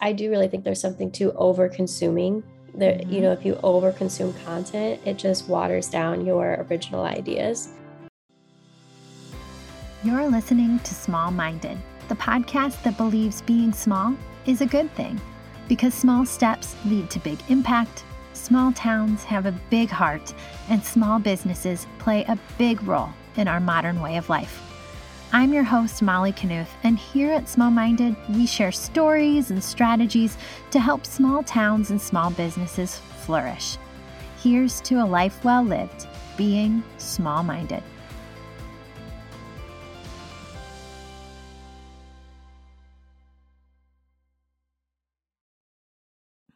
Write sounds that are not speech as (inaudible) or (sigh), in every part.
I do really think there's something to over consuming. That mm-hmm. you know, if you over consume content, it just waters down your original ideas. You're listening to Small Minded, the podcast that believes being small is a good thing because small steps lead to big impact, small towns have a big heart, and small businesses play a big role in our modern way of life. I'm your host, Molly Knuth, and here at Small Minded, we share stories and strategies to help small towns and small businesses flourish. Here's to a life well lived, being small minded.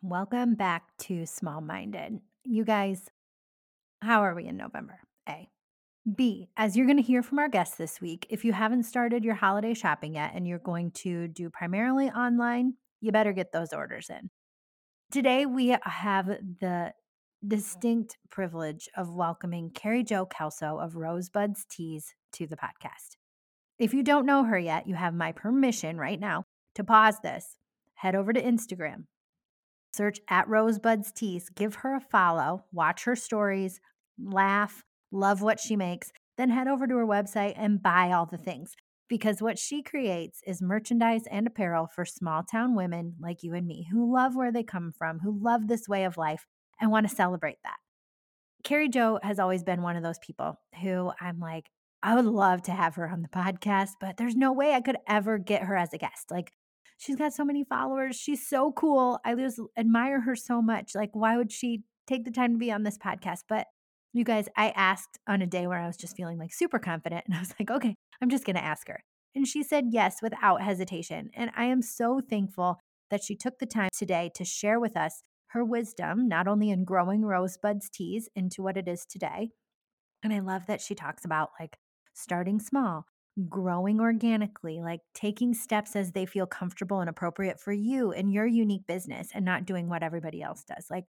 Welcome back to Small Minded. You guys, how are we in November? A. B, as you're going to hear from our guests this week, if you haven't started your holiday shopping yet and you're going to do primarily online, you better get those orders in. Today, we have the distinct privilege of welcoming Carrie Jo Kelso of Rosebuds Tees to the podcast. If you don't know her yet, you have my permission right now to pause this, head over to Instagram, search at Rosebuds Tees, give her a follow, watch her stories, laugh, love what she makes, then head over to her website and buy all the things. Because what she creates is merchandise and apparel for small town women like you and me who love where they come from, who love this way of life, and want to celebrate that. Carrie Jo has always been one of those people who I'm like, I would love to have her on the podcast, but there's no way I could ever get her as a guest. Like, she's got so many followers. She's so cool. I just admire her so much. Like, why would she take the time to be on this podcast? But you guys, I asked on a day where I was just feeling like super confident, and I was like, okay, I'm just going to ask her. And she said yes without hesitation. And I am so thankful that she took the time today to share with us her wisdom, not only in growing Rosebuds Tees into what it is today. And I love that she talks about like starting small, growing organically, like taking steps as they feel comfortable and appropriate for you and your unique business and not doing what everybody else does. Like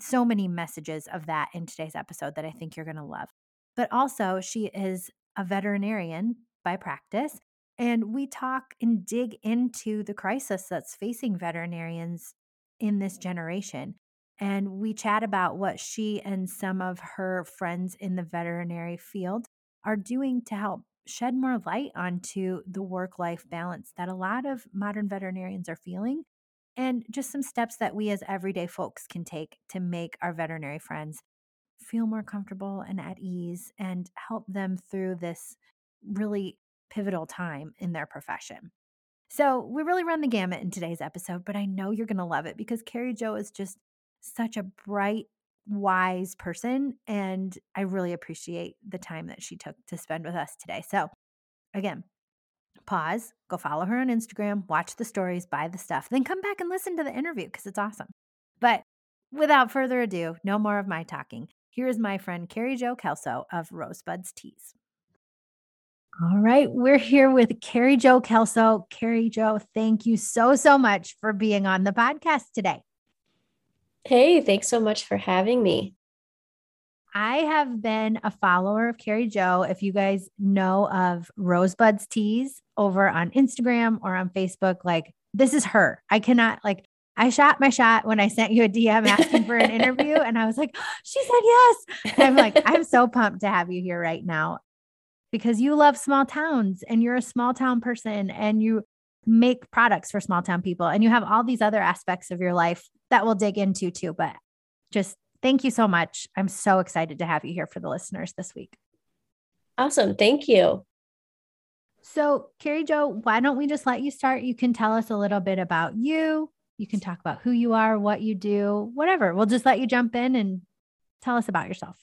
so many messages of that in today's episode that I think you're going to love. But also, she is a veterinarian by practice. And we talk and dig into the crisis that's facing veterinarians in this generation. And we chat about what she and some of her friends in the veterinary field are doing to help shed more light onto the work life balance that a lot of modern veterinarians are feeling and just some steps that we as everyday folks can take to make our veterinary friends feel more comfortable and at ease and help them through this really pivotal time in their profession. So, we really run the gamut in today's episode, but I know you're going to love it because Carrie Jo is just such a bright, wise person. And I really appreciate the time that she took to spend with us today. So, again, pause, go follow her on Instagram, watch the stories, buy the stuff, then come back and listen to the interview because it's awesome. But without further ado, no more of my talking. Here is my friend Carrie Jo Kelso of Rosebuds Tees. All right, we're here with Carrie Jo Kelso. Carrie Jo, thank you so, so much for being on the podcast today. Hey, thanks so much for having me. I have been a follower of Carrie Jo. If you guys know of Rosebuds Tees over on Instagram or on Facebook, like this is her. I cannot like I shot my shot when I sent you a DM asking for an interview, (laughs) and I was like, (gasps) she said yes. And I'm like, I'm so pumped to have you here right now because you love small towns and you're a small town person and you make products for small town people and you have all these other aspects of your life that we'll dig into too. But just Thank you so much. I'm so excited to have you here for the listeners this week. Awesome. Thank you. So, Carrie Jo, why don't we just let you start? You can tell us a little bit about you. You can talk about who you are, what you do, whatever. We'll just let you jump in and tell us about yourself.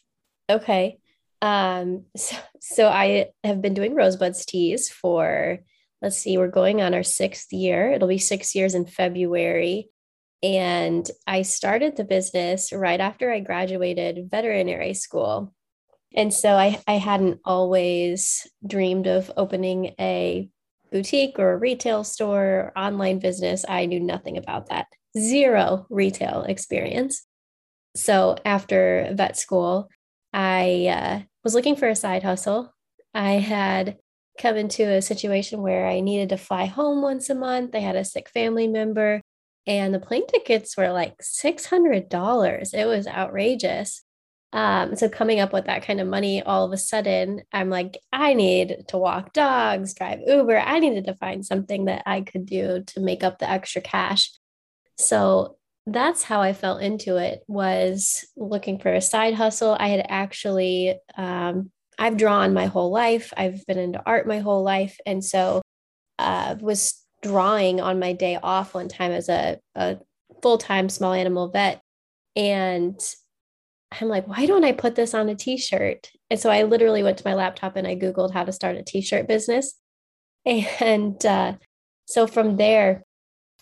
Okay. Um, so, so I have been doing Rosebuds tees for, let's see, we're going on our sixth year. It'll be six years in February. And I started the business right after I graduated veterinary school. And so I, I hadn't always dreamed of opening a boutique or a retail store or online business. I knew nothing about that, zero retail experience. So after vet school, I uh, was looking for a side hustle. I had come into a situation where I needed to fly home once a month. I had a sick family member and the plane tickets were like $600. It was outrageous. Um, so coming up with that kind of money, all of a sudden, I'm like, I need to walk dogs, drive Uber. I needed to find something that I could do to make up the extra cash. So that's how I fell into it was looking for a side hustle. I had actually um, I've drawn my whole life. I've been into art my whole life. And so uh, was drawing on my day off one time as a, a full-time small animal vet. And I'm like, why don't I put this on a t-shirt? And so I literally went to my laptop and I Googled how to start a t-shirt business. (laughs) And uh, so from there,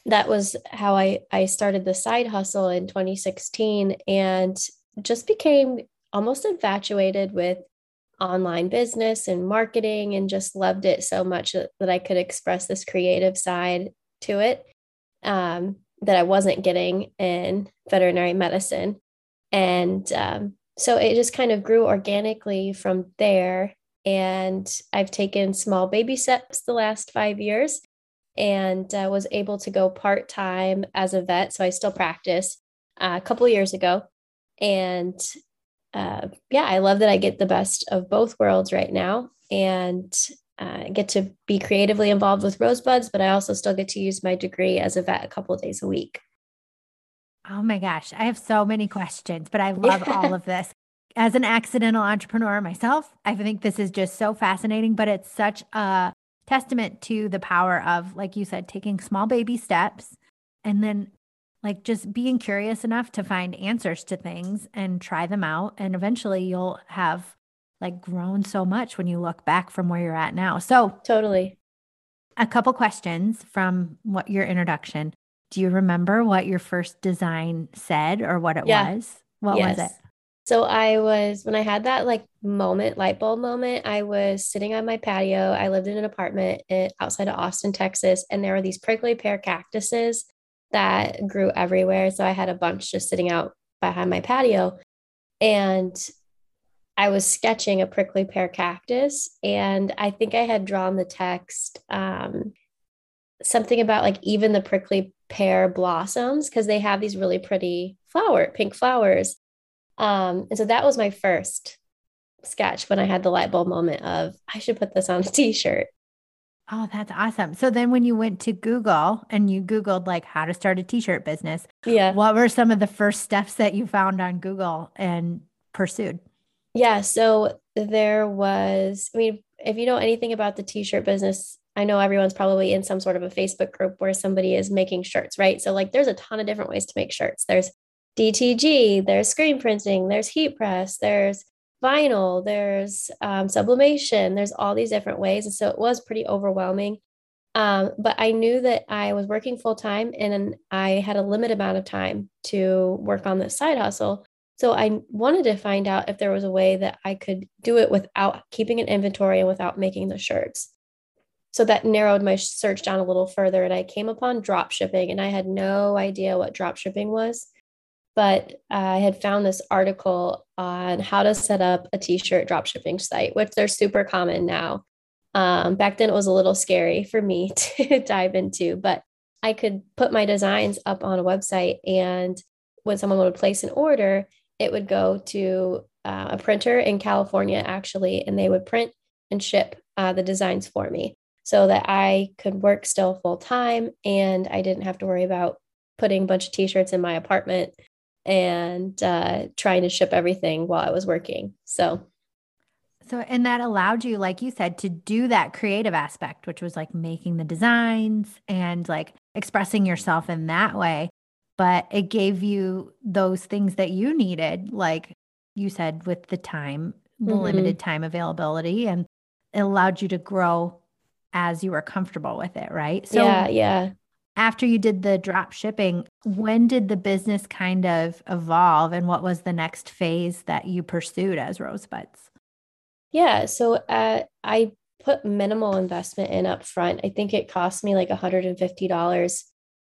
that was how I, I started the side hustle in 2016 and just became almost infatuated with online business and marketing and just loved it so much that, that I could express this creative side to it um, that I wasn't getting in veterinary medicine. And um, so it just kind of grew organically from there. And I've taken small baby steps the last five years and uh, was able to go part time as a vet. So I still practice uh, a couple years ago. And uh, yeah, I love that I get the best of both worlds right now and uh, get to be creatively involved with Rosebuds, but I also still get to use my degree as a vet a couple of days a week. Oh my gosh, I have so many questions, but I love (laughs) all of this. As an accidental entrepreneur myself, I think this is just so fascinating, but it's such a testament to the power of, like you said, taking small baby steps and then like just being curious enough to find answers to things and try them out and eventually you'll have like grown so much when you look back from where you're at now so totally a couple questions from what your introduction do you remember what your first design said or what it yeah. was what yes. was it so I was when I had that like moment, light bulb moment, I was sitting on my patio. I lived in an apartment eh, outside of Austin, Texas, and there were these prickly pear cactuses that grew everywhere. So I had a bunch just sitting out behind my patio. And I was sketching a prickly pear cactus. And I think I had drawn the text um, something about like even the prickly pear blossoms because they have these really pretty flower, pink flowers. Um, and so that was my first sketch when I had the light bulb moment of I should put this on a (laughs) t-shirt. Oh, that's awesome. So then when you went to Google and you Googled like how to start a t-shirt business, yeah. What were some of the first steps that you found on Google and pursued? Yeah. So there was, I mean, if you know anything about the t-shirt business, I know everyone's probably in some sort of a Facebook group where somebody is making shirts, right? So like there's a ton of different ways to make shirts. There's DTG, there's screen printing, there's heat press, there's vinyl, there's um, sublimation, there's all these different ways. And so it was pretty overwhelming. Um, but I knew that I was working full time and I had a limited amount of time to work on this side hustle. So I wanted to find out if there was a way that I could do it without keeping an inventory and without making the shirts. So that narrowed my search down a little further and I came upon drop shipping and I had no idea what drop shipping was but I had found this article on how to set up a t-shirt dropshipping site, which they're super common now. Um, back then, it was a little scary for me (laughs) to dive into, but I could put my designs up on a website, and when someone would place an order, it would go to uh, a printer in California, actually, and they would print and ship uh, the designs for me so that I could work still full time and I didn't have to worry about putting a bunch of t-shirts in my apartment and uh, trying to ship everything while I was working. So, so, and that allowed you, like you said, to do that creative aspect, which was like making the designs and like expressing yourself in that way. But it gave you those things that you needed, like you said, with the time, the mm-hmm. limited time availability, and it allowed you to grow as you were comfortable with it, right? So, yeah, yeah after you did the drop shipping, when did the business kind of evolve and what was the next phase that you pursued as Rosebuds? Yeah, so uh, I put minimal investment in up front. I think it cost me like $150.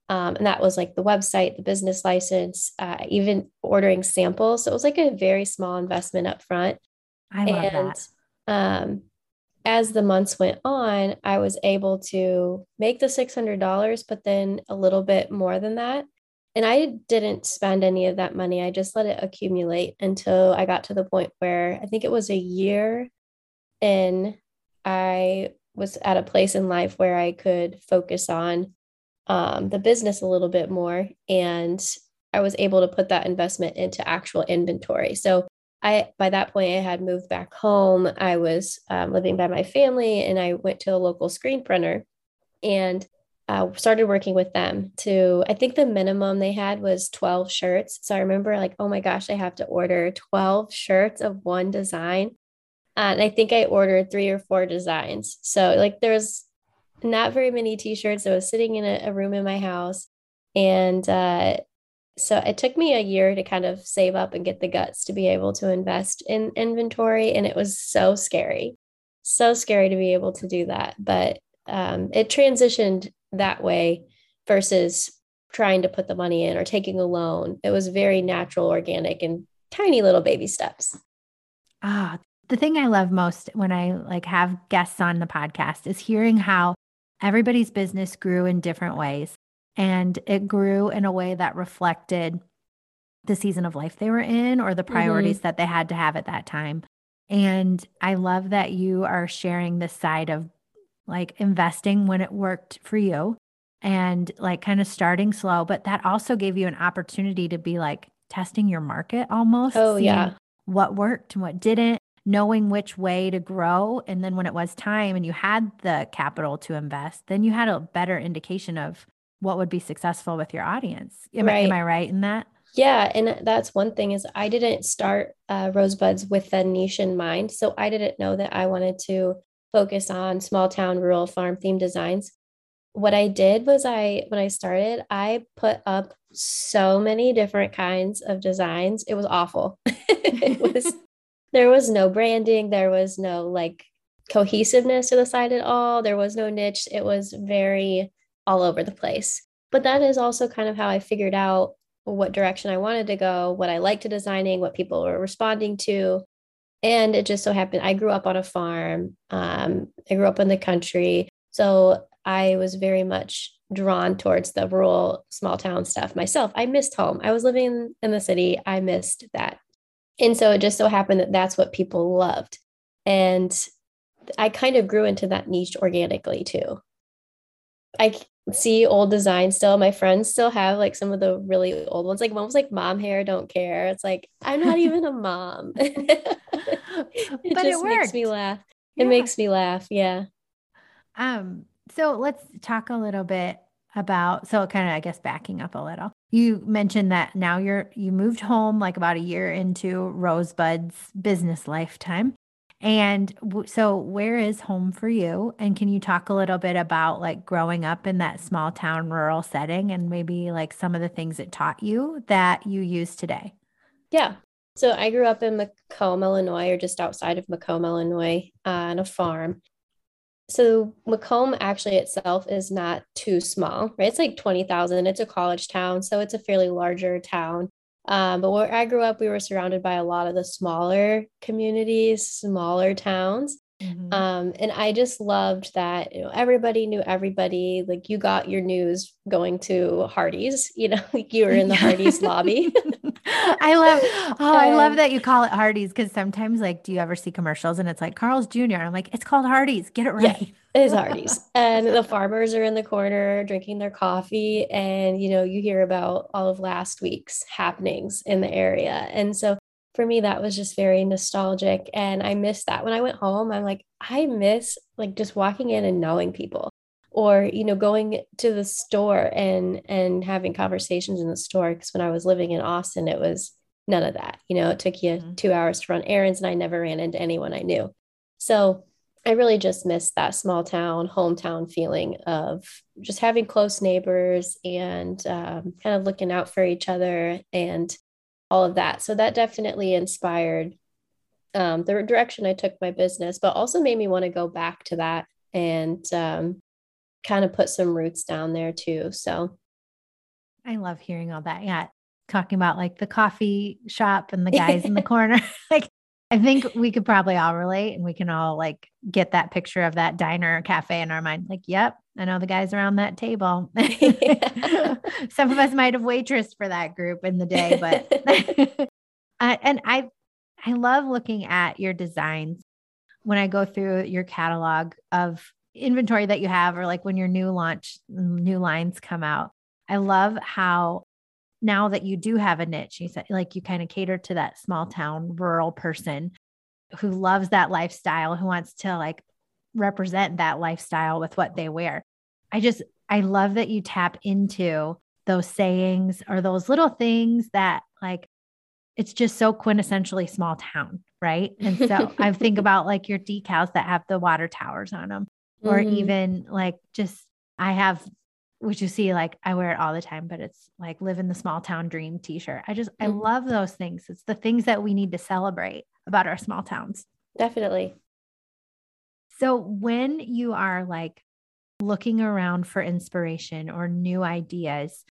Um, and that was like the website, the business license, uh, even ordering samples. So it was like a very small investment up front. I love and, that. Um, as the months went on, I was able to make the $600, but then a little bit more than that. And I didn't spend any of that money. I just let it accumulate until I got to the point where I think it was a year in, I was at a place in life where I could focus on um, the business a little bit more. And I was able to put that investment into actual inventory. So I, by that point, I had moved back home. I was um, living by my family and I went to a local screen printer and uh, started working with them to, I think the minimum they had was 12 shirts. So I remember like, oh my gosh, I have to order 12 shirts of one design. Uh, and I think I ordered three or four designs. So like there was not very many t-shirts. I was sitting in a, a room in my house and uh, so it took me a year to kind of save up and get the guts to be able to invest in inventory and it was so scary. So scary to be able to do that but um, it transitioned that way versus trying to put the money in or taking a loan. It was very natural organic and tiny little baby steps. Ah the thing i love most when i like have guests on the podcast is hearing how everybody's business grew in different ways and it grew in a way that reflected the season of life they were in or the priorities mm-hmm. that they had to have at that time. And I love that you are sharing this side of like investing when it worked for you and like kind of starting slow, but that also gave you an opportunity to be like testing your market almost. Oh, yeah. What worked and what didn't, knowing which way to grow. And then when it was time and you had the capital to invest, then you had a better indication of what would be successful with your audience. Am, right. I, am I right in that? Yeah, and that's one thing is I didn't start uh, Rosebuds with a niche in mind, so I didn't know that I wanted to focus on small town rural farm theme designs. What I did was I when I started, I put up so many different kinds of designs. It was awful. (laughs) it was (laughs) there was no branding, there was no like cohesiveness to the site at all. There was no niche. It was very all over the place. But that is also kind of how I figured out what direction I wanted to go, what I liked to designing, what people were responding to. And it just so happened I grew up on a farm. Um, I grew up in the country. So I was very much drawn towards the rural small town stuff myself. I missed home. I was living in the city. I missed that. And so it just so happened that that's what people loved. And I kind of grew into that niche organically too. I see old designs still. My friends still have like some of the really old ones. Like mom's like mom hair, don't care. It's like I'm not even a mom. (laughs) it but just it makes me laugh. It yeah. makes me laugh. Yeah. Um, so let's talk a little bit about so kind of I guess backing up a little. You mentioned that now you're you moved home like about a year into Rosebud's business lifetime. And so, where is home for you? And can you talk a little bit about like growing up in that small town rural setting and maybe like some of the things it taught you that you use today? Yeah. So, I grew up in Macomb, Illinois, or just outside of Macomb, Illinois, uh, on a farm. So, Macomb actually itself is not too small, right? It's like 20,000. It's a college town. So, it's a fairly larger town. Um, but where I grew up, we were surrounded by a lot of the smaller communities, smaller towns. Mm-hmm. Um, and I just loved that, you know, everybody knew everybody. Like you got your news going to Hardee's, you know, (laughs) like you were in the Hardee's lobby. (laughs) I (laughs) love, oh, I love that you call it Hardee's because sometimes, like, do you ever see commercials and it's like Carl's Jr. I'm like, it's called Hardee's. Get it right. Yeah, it is Hardee's. and the farmers are in the corner drinking their coffee. And, you know, you hear about all of last week's happenings in the area. And so for me that was just very nostalgic and i miss that when i went home i'm like i miss like just walking in and knowing people or you know going to the store and and having conversations in the store because when i was living in austin it was none of that you know it took you mm-hmm. two hours to run errands and i never ran into anyone i knew so i really just missed that small town hometown feeling of just having close neighbors and um, kind of looking out for each other and all of that. So that definitely inspired um, the direction I took my business, but also made me want to go back to that and um, kind of put some roots down there too. So I love hearing all that. Yeah. Talking about like the coffee shop and the (laughs) guys in the corner. (laughs) like I think we could probably all relate and we can all like get that picture of that diner or cafe in our mind. Like, yep, I know the guys around that table. (laughs) Some of us might have waitress for that group in the day, but (laughs) (laughs) uh, and I I love looking at your designs when I go through your catalog of inventory that you have or like when your new launch new lines come out. I love how now that you do have a niche, you said like you kind of cater to that small town rural person who loves that lifestyle, who wants to like represent that lifestyle with what they wear. I just, I love that you tap into those sayings or those little things that like it's just so quintessentially small town, right? And so I think (laughs) about like your decals that have the water towers on them, or mm-hmm. even like just I have which you see like I wear it all the time, but it's like live in the small town dream t-shirt. I just. I mm. love those things. It's the things that we need to celebrate about our small towns. Definitely. So when you are like looking around for inspiration or new ideas,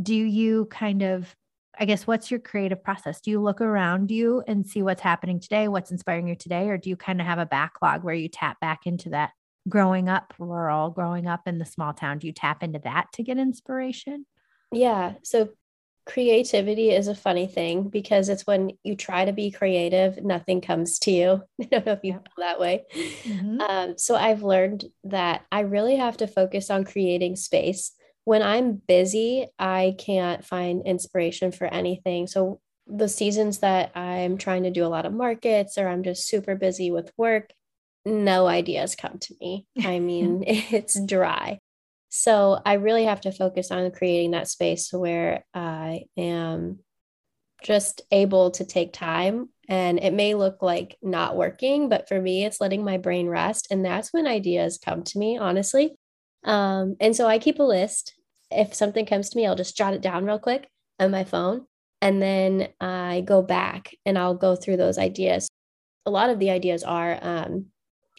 do you kind of I guess what's your creative process? Do you look around you and see what's happening today, what's inspiring you today or do you kind of have a backlog where you tap back into that growing up rural, growing up in the small town? Do you tap into that to get inspiration? Yeah. So creativity is a funny thing because it's when you try to be creative, nothing comes to you. (laughs) I don't know if you feel that way. Mm-hmm. Um, so I've learned that I really have to focus on creating space. When I'm busy, I can't find inspiration for anything. So the seasons that I'm trying to do a lot of markets or I'm just super busy with work, no ideas come to me. (laughs) I mean, it's dry. So I really have to focus on creating that space where I am just able to take time. And it may look like not working, but for me, it's letting my brain rest. And that's when ideas come to me, honestly. Um, and so I keep a list. If something comes to me, I'll just jot it down real quick on my phone. And then I go back and I'll go through those ideas. A lot of the ideas are um,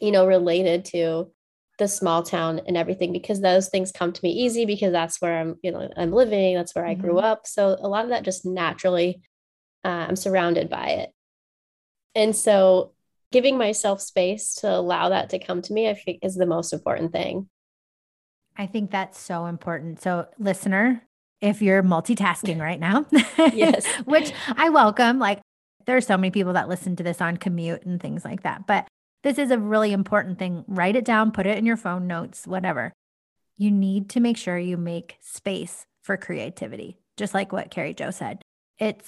you know, related to the small town and everything because those things come to me easy because that's where I'm, you know, I'm living, that's where I grew mm-hmm. up. So a lot of that just naturally, uh, I'm surrounded by it. And so giving myself space to allow that to come to me, I think is the most important thing. I think that's so important. So, listener, if you're multitasking right now, (laughs) yes, (laughs) which I welcome, like there are so many people that listen to this on commute and things like that. But this is a really important thing. Write it down, put it in your phone notes, whatever. You need to make sure you make space for creativity, just like what Carrie Jo said. It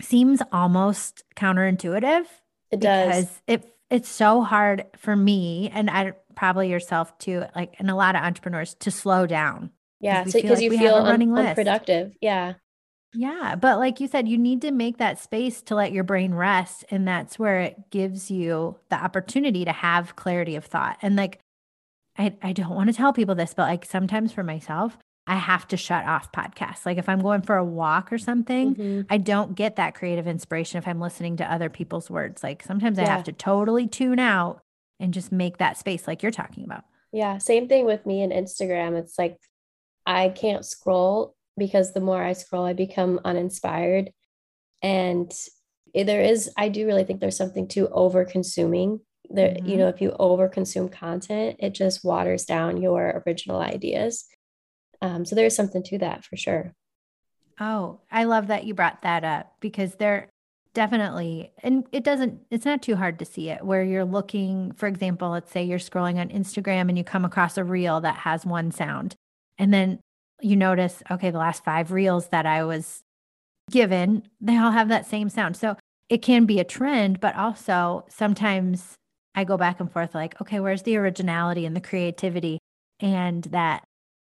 seems almost counterintuitive. It does. Because it it's so hard for me and I probably yourself too, like and a lot of entrepreneurs to slow down. Yeah, because so, like you feel un- unproductive. Yeah. Yeah. But like you said, you need to make that space to let your brain rest. And that's where it gives you the opportunity to have clarity of thought. And like, I, I don't want to tell people this, but like sometimes for myself, I have to shut off podcasts. Like if I'm going for a walk or something, mm-hmm. I don't get that creative inspiration if I'm listening to other people's words. Like sometimes yeah. I have to totally tune out and just make that space like you're talking about. Yeah. Same thing with me and Instagram. It's like I can't scroll because the more I scroll, I become uninspired. And there is, I do really think there's something to over consuming. There, mm-hmm. you know, if you over consume content, it just waters down your original ideas. Um, so there's something to that for sure. Oh, I love that you brought that up because there definitely, and it doesn't, it's not too hard to see it where you're looking, for example, let's say you're scrolling on Instagram and you come across a reel that has one sound. And then you notice, okay, the last five reels that I was given, they all have that same sound. So it can be a trend, but also sometimes I go back and forth like, okay, where's the originality and the creativity? And that,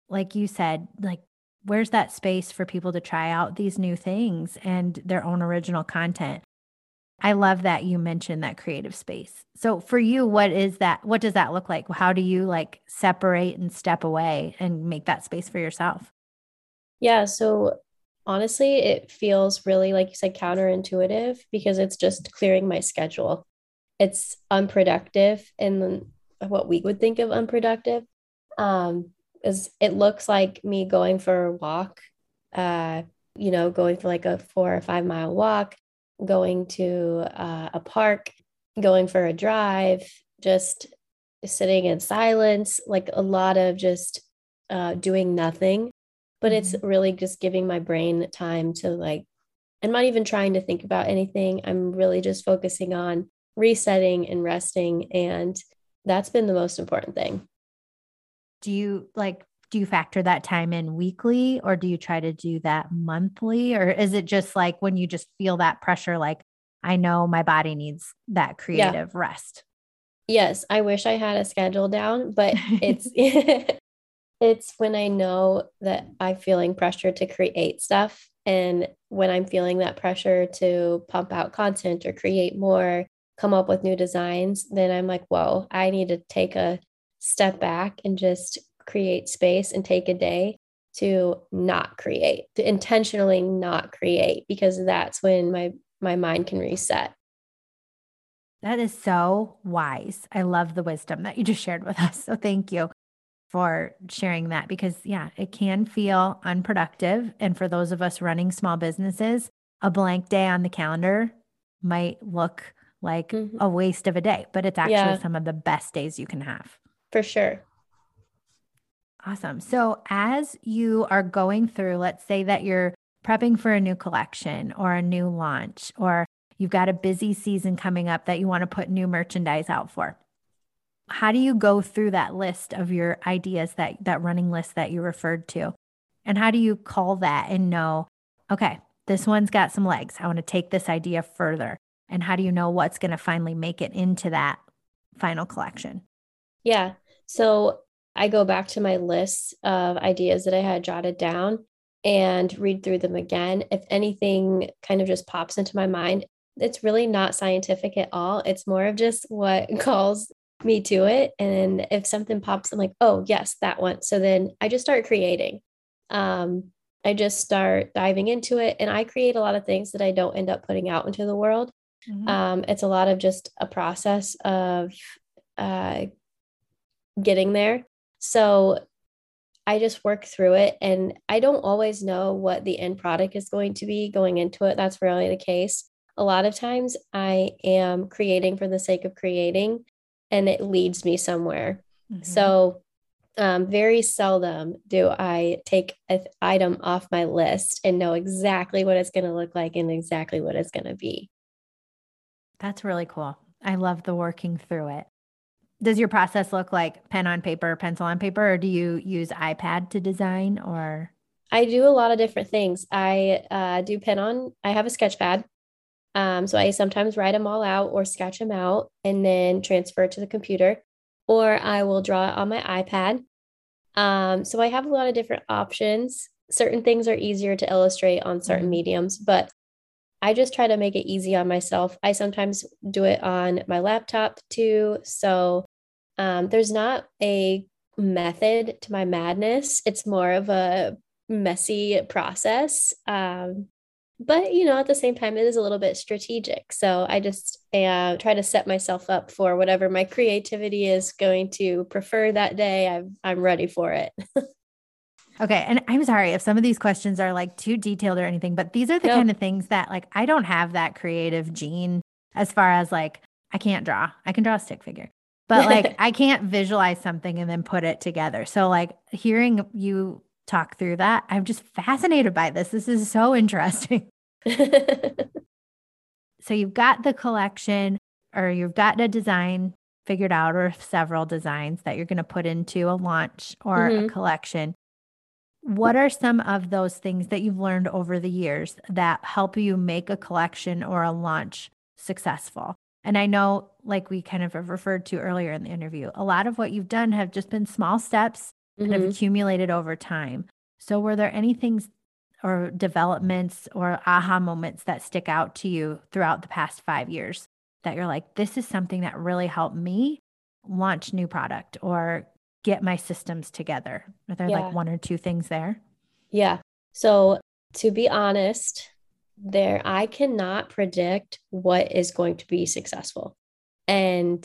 like you said, like, where's that space for people to try out these new things and their own original content? I love that you mentioned that creative space. So for you, what is that? What does that look like? How do you like separate and step away and make that space for yourself? Yeah. So honestly, it feels really, like you said, counterintuitive because it's just clearing my schedule. It's unproductive in what we would think of unproductive. Um, is it looks like me going for a walk, uh, you know, going for like a four or five mile walk going to uh, a park, going for a drive, just sitting in silence, like a lot of just uh, doing nothing. But mm-hmm. it's really just giving my brain time to like, I'm not even trying to think about anything. I'm really just focusing on resetting and resting. And that's been the most important thing. Do you like, do you factor that time in weekly or do you try to do that monthly? Or is it just like when you just feel that pressure, like, I know my body needs that creative yeah. rest? Yes, I wish I had a schedule down, but (laughs) it's (laughs) it's when I know that I'm feeling pressure to create stuff and when I'm feeling that pressure to pump out content or create more, come up with new designs, then I'm like, whoa, I need to take a step back and just create space and take a day to not create, to intentionally not create, because that's when my my mind can reset. That is so wise. I love the wisdom that you just shared with us. So thank you for sharing that because, yeah, it can feel unproductive. And for those of us running small businesses, a blank day on the calendar might look like mm-hmm. a waste of a day, but it's actually yeah. some of the best days you can have. For sure. Awesome. So, as you are going through, let's say that you're prepping for a new collection or a new launch, or you've got a busy season coming up that you want to put new merchandise out for. How do you go through that list of your ideas that that running list that you referred to? And how do you call that and know, okay, this one's got some legs. I want to take this idea further. And how do you know what's going to finally make it into that final collection? Yeah. So I go back to my list of ideas that I had jotted down and read through them again. If anything kind of just pops into my mind, it's really not scientific at all. It's more of just what (laughs) calls me to it. And if something pops, I'm like, oh, yes, that one. So then I just start creating. Um, I just start diving into it and I create a lot of things that I don't end up putting out into the world. Mm-hmm. Um, it's a lot of just a process of uh, getting there. So I just work through it and I don't always know what the end product is going to be going into it. That's really the case a lot of times I am creating for the sake of creating and it leads me somewhere. Mm-hmm. So, um, very seldom do I take an item off my list and know exactly what it's going to look like and exactly what it's going to be. That's really cool. I love the working through it. Does your process look like pen on paper, pencil on paper, or do you use iPad to design or? I do a lot of different things. I uh, do pen on, I have a sketch pad um, so I sometimes write them all out or sketch them out and then transfer it to the computer, or I will draw it on my iPad. Um, so I have a lot of different options. Certain things are easier to illustrate on certain mm-hmm. mediums, but I just try to make it easy on myself. I sometimes do it on my laptop too. So um, there's not a method to my madness, it's more of a messy process. Um, but you know at the same time it is a little bit strategic so i just uh, try to set myself up for whatever my creativity is going to prefer that day i'm, I'm ready for it (laughs) okay and i'm sorry if some of these questions are like too detailed or anything but these are the nope. kind of things that like i don't have that creative gene as far as like i can't draw i can draw a stick figure but like (laughs) i can't visualize something and then put it together so like hearing you talk through that. I'm just fascinated by this. This is so interesting. (laughs) so you've got the collection or you've got a design figured out or several designs that you're going to put into a launch or mm-hmm. a collection. What are some of those things that you've learned over the years that help you make a collection or a launch successful? And I know, like we kind of referred to earlier in the interview, a lot of what you've done have just been small steps mm-hmm. and have accumulated over time. So, were there any things or developments or aha moments that stick out to you throughout the past five years that you're like, this is something that really helped me launch new product or get my systems together? Are there yeah. like one or two things there? Yeah. So, to be honest, there I cannot predict what is going to be successful. And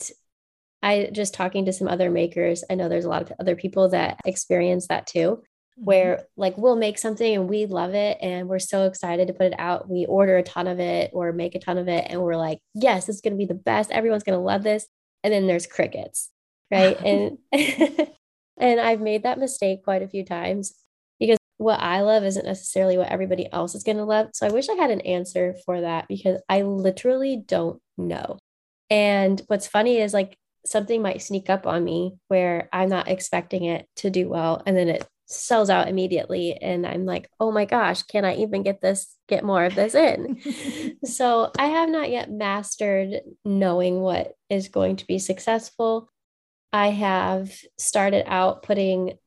I just talking to some other makers, I know there's a lot of other people that experience that too. mm-hmm. where like we'll make something and we love it and we're so excited to put it out. We order a ton of it or make a ton of it and we're like, yes, it's going to be the best. Everyone's going to love this. And then there's crickets, right? and (laughs) and I've made that mistake quite a few times because what I love isn't necessarily what everybody else is going to love. So I wish I had an answer for that because I literally don't know. And what's funny is like something might sneak up on me where I'm not expecting it to do well and then it sells out immediately and I'm like, "Oh my gosh, can I even get this get more of this in?" (laughs) so, I have not yet mastered knowing what is going to be successful. I have started out putting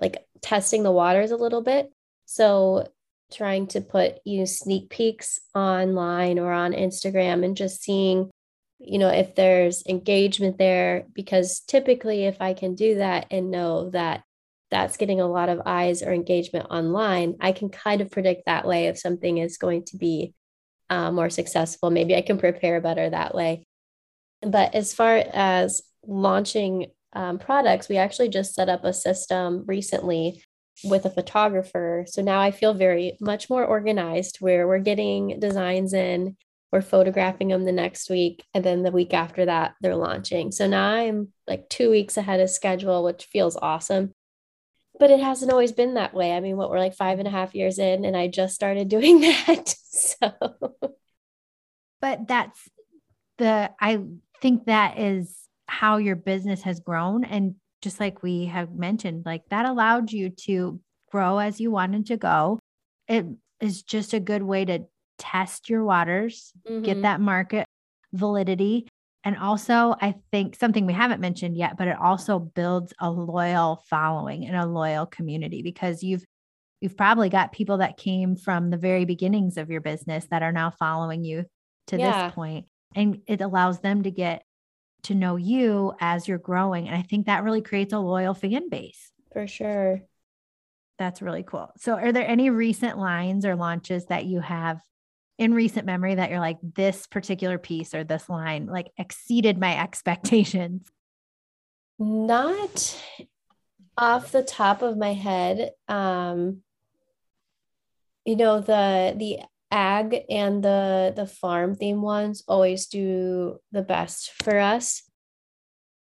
like testing the waters a little bit. So, trying to put you know sneak peeks online or on Instagram and just seeing you know if there's engagement there. Because typically if i can do that and know that that's getting a lot of eyes or engagement online i can kind of predict that way if something is going to be uh, more successful. Maybe i can prepare better that way but as far as launching um, products we actually just set up a system recently with a photographer. So now i feel very much more organized where we're getting designs in we're photographing them the next week and then the week after that they're launching. So now i'm like two weeks ahead of schedule which feels awesome. But it hasn't always been that way. I mean what we're like five and a half years in and i just started (laughs) doing that so. But that's the i think that is how your business has grown and just like we have mentioned like that allowed you to grow as you wanted to go it is just a good way to test your waters, mm-hmm. get that market validity. And also, I think something we haven't mentioned yet, but it also builds a loyal following and a loyal community because you've you've probably got people that came from the very beginnings of your business that are now following you to yeah. this point and it allows them to get to know you as you're growing and i think that really creates a loyal fan base for sure that's really cool so are there any recent lines or launches that you have in recent memory that you're like this particular piece or this line like exceeded my (laughs) expectations? Not off the top of my head. Um you know the the ag and the the farm theme ones always do the best for us.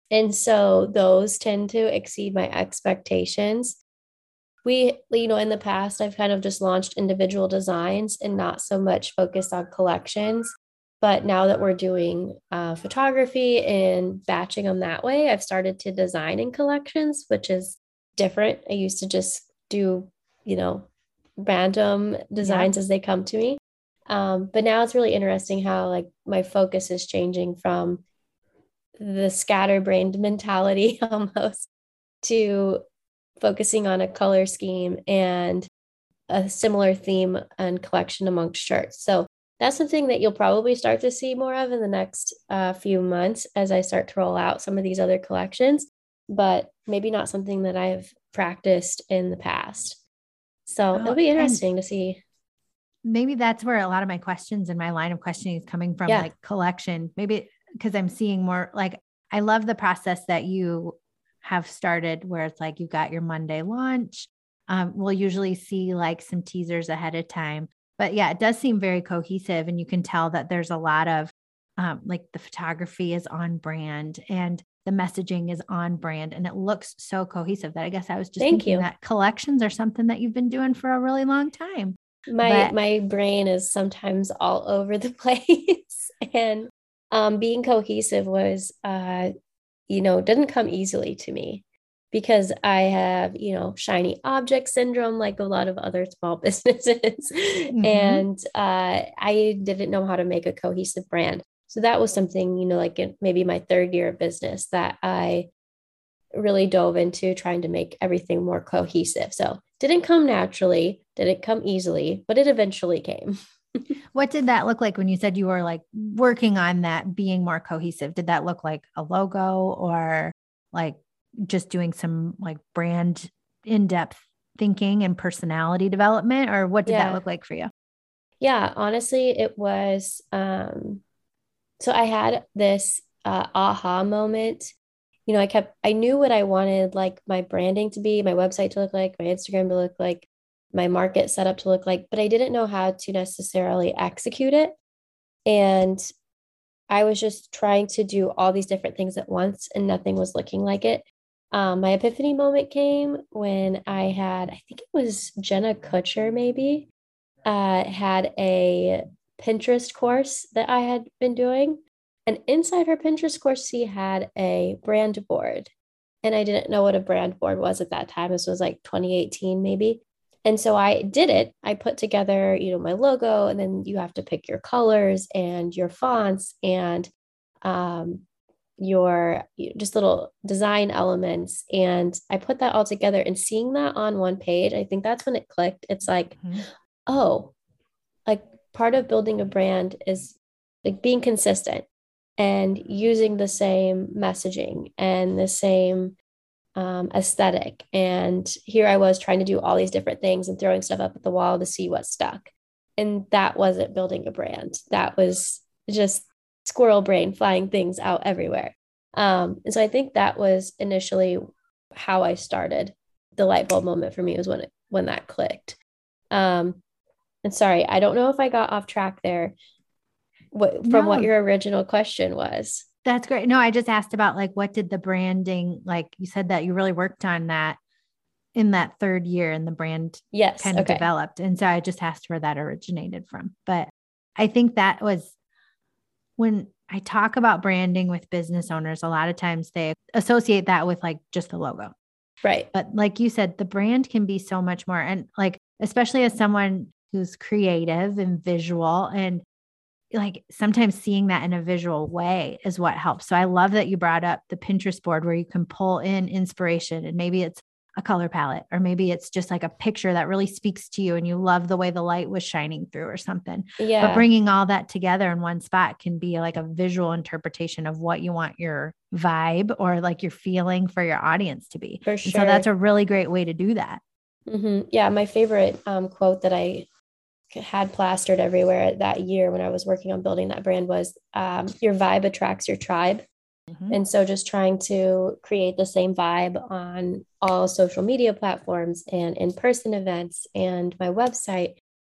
And so those tend to exceed my expectations. We you know in the past i've kind of just launched individual designs and not so much focused on collections. But now that we're doing uh, photography and batching them that way i've started to design in collections which is different. I used to just do you know random designs yeah. as they come to me um, but now it's really interesting how like my focus is changing from the scatterbrained mentality (laughs) almost to focusing on a color scheme and a similar theme and collection amongst shirts. So that's something that you'll probably start to see more of in the next uh, few months as I start to roll out some of these other collections, but maybe not something that I've practiced in the past. So oh, it'll be interesting to see. Maybe that's where a lot of my questions and my line of questioning is coming from, yeah. like collection. Maybe because I'm seeing more like I love the process that you have started where it's like you've got your Monday launch. Um, we'll usually see like some teasers ahead of time. But yeah, it does seem very cohesive. And you can tell that there's a lot of um, like the photography is on brand and the messaging is on brand and it looks so cohesive that I guess I was just Thank thinking you. that collections are something that you've been doing for a really long time. My but- my brain is sometimes all over the (laughs) place and um, being cohesive was uh, you know, didn't come easily to me because I have, you know, shiny object syndrome like a lot of other small (laughs) businesses. Mm-hmm. And uh, I didn't know how to make a cohesive brand. So that was something, you know, like in maybe my third year of business that I really dove into trying to make everything more cohesive. So didn't come naturally, didn't come easily, but it eventually came. (laughs) what did that look like when you said you were like working on that being more cohesive? Did that look like a logo or like just doing some like brand in depth thinking and personality development? Or what did yeah. that look like for you? Yeah, honestly, it was. Um, so I had this uh, aha moment you know, I kept, I knew what I wanted like my branding to be, my website to look like, my Instagram to look like, my market setup to look like, but I didn't know how to necessarily execute it. And I was just trying to do all these different things at once and nothing was looking like it. Um, my epiphany moment came when I had, I think it was Jenna Kutcher, maybe, uh, had a Pinterest course that I had been doing. And inside her Pinterest course, she had a brand board. And I didn't know what a brand board was at that time. This was like 2018, maybe. And so I did it. I put together, you know, my logo, and then you have to pick your colors and your fonts and um, your just little design elements. And I put that all together and seeing that on one page, I think that's when it clicked. It's like, mm-hmm. oh, part of building a brand is like being consistent and using the same messaging and the same um, aesthetic. And here I was trying to do all these different things and throwing stuff up at the wall to see what stuck. And that wasn't building a brand. That was just squirrel brain flying things out everywhere. Um, and so I think that was initially how I started. The light bulb moment for me was when it when that clicked. Um, and sorry, I don't know if I got off track there. What from no. what your original question was? That's great. No, I just asked about like what did the branding like you said that you really worked on that in that third year and the brand yes kind of okay. developed. And so I just asked where that originated from. But I think that was when I talk about branding with business owners, a lot of times they associate that with like just the logo. Right. But like you said, the brand can be so much more. And like, especially as someone who's creative and visual and like sometimes seeing that in a visual way is what helps. So I love that you brought up the Pinterest board where you can pull in inspiration and maybe it's a color palette or maybe it's just like a picture that really speaks to you and you love the way the light was shining through or something. Yeah. But bringing all that together in one spot can be like a visual interpretation of what you want your vibe or like your feeling for your audience to be. For sure. so that's a really great way to do that. Mm-hmm. Yeah. My favorite um, quote that I had plastered everywhere that year when I was working on building that brand was um, your vibe attracts your tribe. Mm-hmm. And so just trying to create the same vibe on all social media platforms and in person events and my website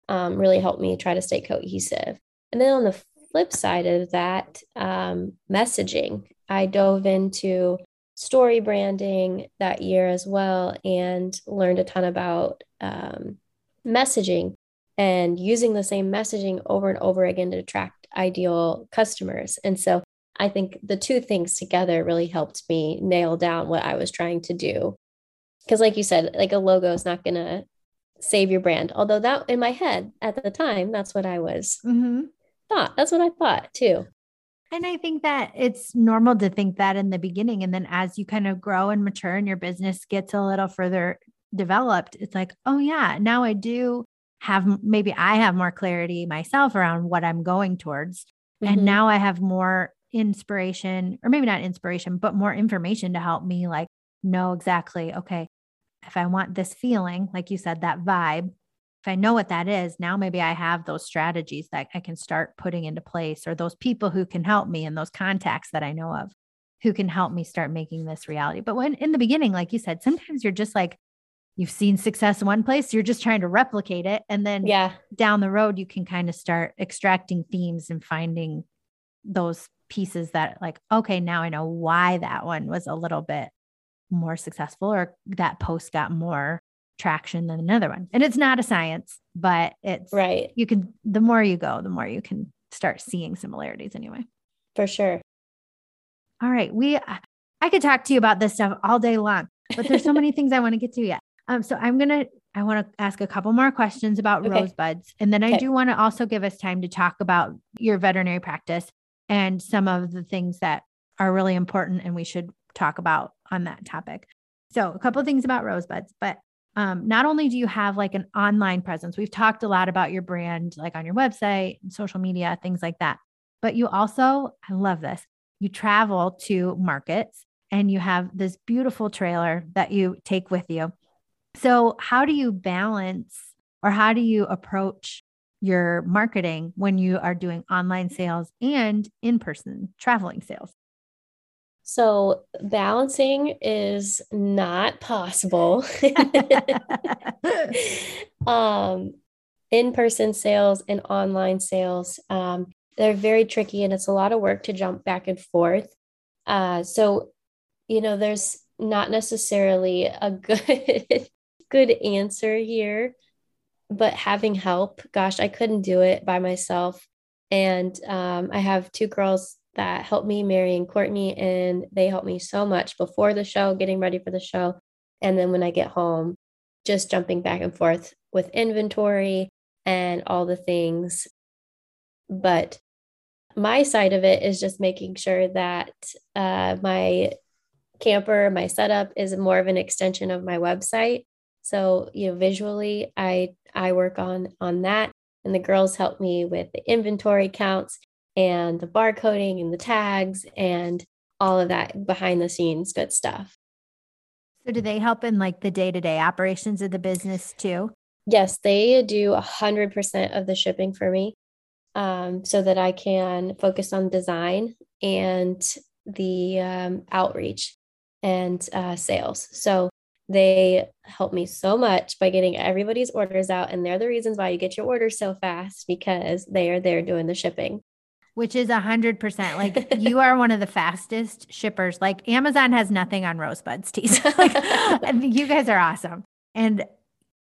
um, really helped me try to stay cohesive. And then on the flip side of that, um, messaging, I dove into story branding that year as well and learned a ton about um, messaging and using the same messaging over and over again to attract ideal customers. And so I think the two things together really helped me nail down what I was trying to do. Because, like you said, like a logo is not going to save your brand. Although, that in my head at the time, that's what I was mm-hmm. thought. That's what I thought too. And I think that it's normal to think that in the beginning. And then as you kind of grow and mature and your business gets a little further developed, it's like, oh, yeah, now I do have maybe I have more clarity myself around what I'm going towards. Mm-hmm. And now I have more inspiration, or maybe not inspiration, but more information to help me like know exactly, okay, if I want this feeling, like you said, that vibe, if I know what that is, now maybe I have those strategies that I can start putting into place, or those people who can help me and those contacts that I know of who can help me start making this reality. But when in the beginning, like you said, sometimes you're just like, you've seen success in one place, you're just trying to replicate it. And then yeah, down the road, you can kind of start extracting themes and finding those pieces that like, okay, now I know why that one was a little bit more successful or that post got more traction than another one. And it's not a science, but it's right. You can, the more you go, the more you can start seeing similarities anyway. For sure. All right. We, I could talk to you about this stuff all day long, but there's so (laughs) many things I want to get to yet. Um, so I'm gonna I want to ask a couple more questions about okay. rosebuds, and then I do want to also give us time to talk about your veterinary practice and some of the things that are really important and we should talk about on that topic. So a couple things about rosebuds, but um, not only do you have like an online presence, we've talked a lot about your brand, like on your website, social media, things like that. But you also, I love this, you travel to markets and you have this beautiful trailer that you take with you so, how do you balance or how do you approach your marketing when you are doing online sales and in person traveling sales? So balancing is not possible. (laughs) (laughs) um, in-person sales and online sales, um, they're very tricky and it's a lot of work to jump back and forth. Uh, so, you know, there's not necessarily a good good answer here, but having help, gosh, I couldn't do it by myself. And um, I have two girls that helped me, Mary and Courtney, and they helped me so much before the show, getting ready for the show. And then when I get home, just jumping back and forth with inventory and all the things. But my side of it is just making sure that uh, my camper, my setup is more of an extension of my website. So, you know, visually, I I work on on that, and the girls help me with the inventory counts and the barcoding and the tags and all of that behind the scenes good stuff. So do they help in like the day-to-day operations of the business too? Yes, they do a hundred percent of the shipping for me. Um, so that I can focus on design and the um, outreach and uh, sales. So they help me so much by getting everybody's orders out. And they're the reasons why you get your orders so fast because they are there doing the shipping which is a hundred percent. Like (laughs) you are one of the fastest shippers. Like Amazon has nothing on Rosebuds tees. (laughs) like you guys are awesome. And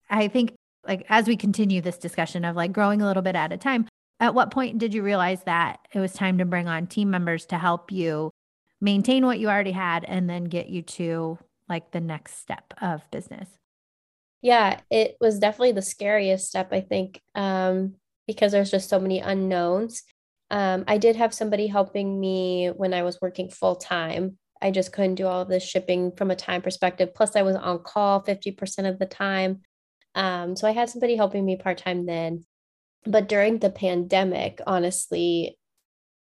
I think like as we continue this discussion of like growing a little bit at a time, at what point did you realize that it was time to bring on team members to help you maintain what you already had and then get you to like the next step of business? Yeah, it was definitely the scariest step, I think, um, because there's just so many unknowns. Um, I did have somebody helping me when I was working full time. I just couldn't do all of this shipping from a time perspective. Plus, I was on call 50% of the time. Um, so I had somebody helping me part time then. But during the pandemic, honestly,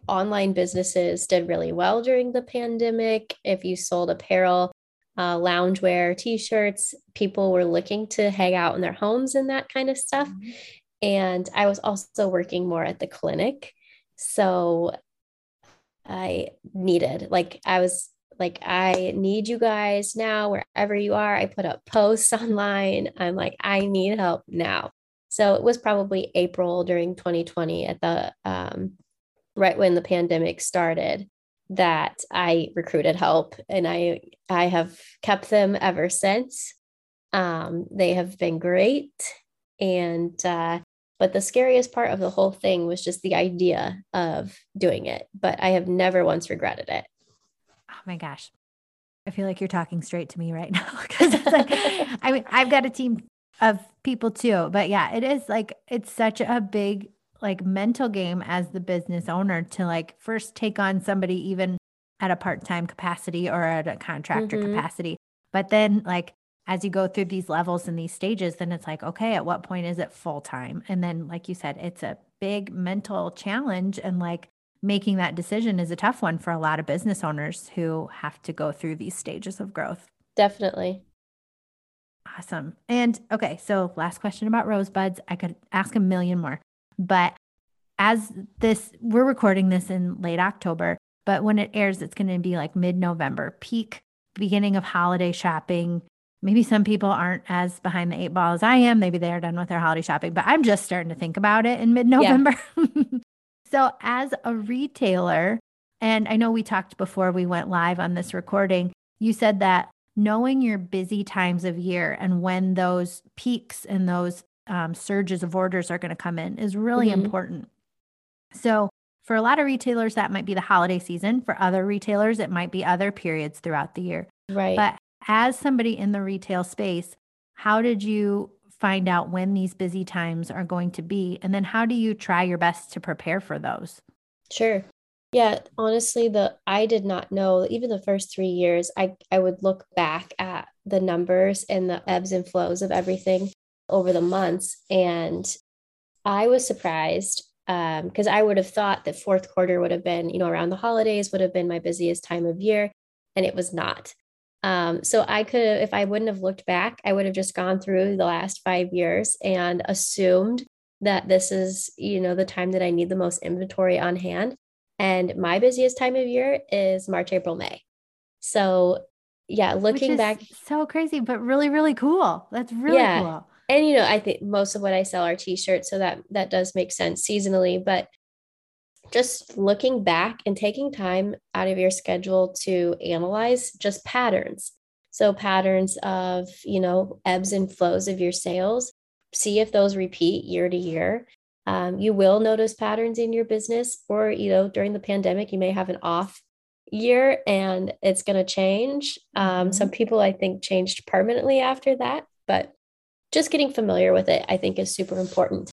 online businesses did really well during the pandemic. If you sold apparel, uh, loungewear, t shirts, people were looking to hang out in their homes and that kind of stuff. Mm-hmm. And I was also working more at the clinic. So I needed, like, I was like, I need you guys now, wherever you are. I put up posts (laughs) online. I'm like, I need help now. So it was probably April during 2020 at the, um, right when the pandemic started that I recruited help and I I have kept them ever since. Um, they have been great and uh, but the scariest part of the whole thing was just the idea of doing it. But I have never once regretted it. Oh my gosh. I feel like you're talking straight to me right (laughs) now because like, I mean, I've got a team of people too, but yeah, it is like, it's such a big like mental game as the business owner to like first take on somebody even at a part-time capacity or at a contractor mm-hmm. capacity, but then like as you go through these levels and these stages, then it's like, okay, at what point is it full time? And then, like you said, it's a big mental challenge. And like making that decision is a tough one for a lot of business owners who have to go through these stages of growth. Definitely. Awesome. And okay, so last question about rosebuds. I could ask a million more, but as this, we're recording this in late October, but when it airs, it's going to be like mid November, peak beginning of holiday shopping maybe some people aren't as behind the eight ball as I am. Maybe they are done with their holiday shopping, but I'm just starting to think about it in mid November. Yeah. (laughs) so, as a retailer, and I know we talked before we went live on this recording, you said that knowing your busy times of year and when those peaks and those um, surges of orders are going to come in is really mm-hmm. important. So, for a lot of retailers, that might be the holiday season. For other retailers, it might be other periods throughout the year. Right. But as somebody in the retail space, how did you find out when these busy times are going to be? And then how do you try your best to prepare for those? Sure. Yeah, honestly, the I did not know even the first three years. I I would look back at the numbers and the ebbs and flows of everything over the months, and I was surprised because um, I would have thought that fourth quarter would have been, you know, around the holidays would have been my busiest time of year, and it was not. Um, so I could, if I wouldn't have looked back, I would have just gone through the last five years and assumed that this is, you know, the time that I need the most inventory on hand. And my busiest time of year is March, April, May. So, yeah, looking back, so crazy, but really, really cool. That's really yeah. cool. And you know, I think most of what I sell are t-shirts, so that that does make sense seasonally. But just looking back and taking time out of your schedule to analyze just patterns. So patterns of you know ebbs and flows of your sales. See if those repeat year to year. Um, you will notice patterns in your business, or you know, during the pandemic, you may have an off year and it's going to change. Um, mm-hmm. Some people, I think, changed permanently after that, but just getting familiar with it, I think, is super important.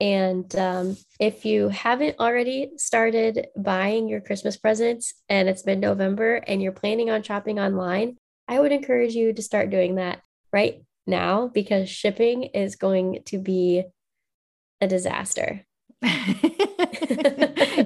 And um, if you haven't already started buying your Christmas presents and it's been November and you're planning on shopping online, I would encourage you to start doing that right now because shipping is going to be a disaster. (laughs)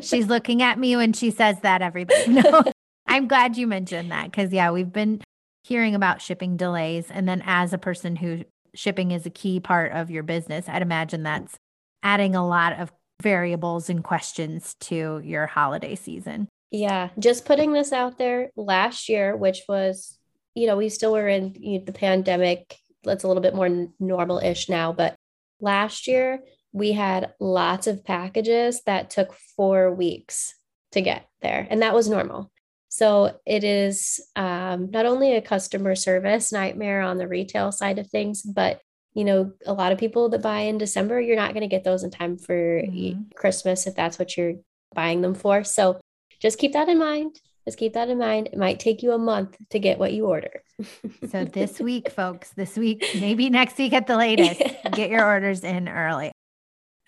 She's looking at me when she says that, everybody. No, (laughs) I'm glad you mentioned that because, yeah, we've been hearing about shipping delays. And then, as a person who shipping is a key part of your business, I'd imagine that's adding a lot of variables and questions to your holiday season. Yeah, just putting this out there last year, which was, you know, we still were in you know, the pandemic. That's a little bit more normal ish now. But last year, we had lots of packages that took four weeks to get there, and that was normal. So it is um, not only a customer service nightmare on the retail side of things, but you know, a lot of people that buy in December, you're not going to get those in time for mm-hmm. Christmas if that's what you're buying them for. So just keep that in mind. Just keep that in mind. It might take you a month to get what you order. (laughs) so this week, folks, this week, maybe next week at the latest, yeah. (laughs) get your orders in early.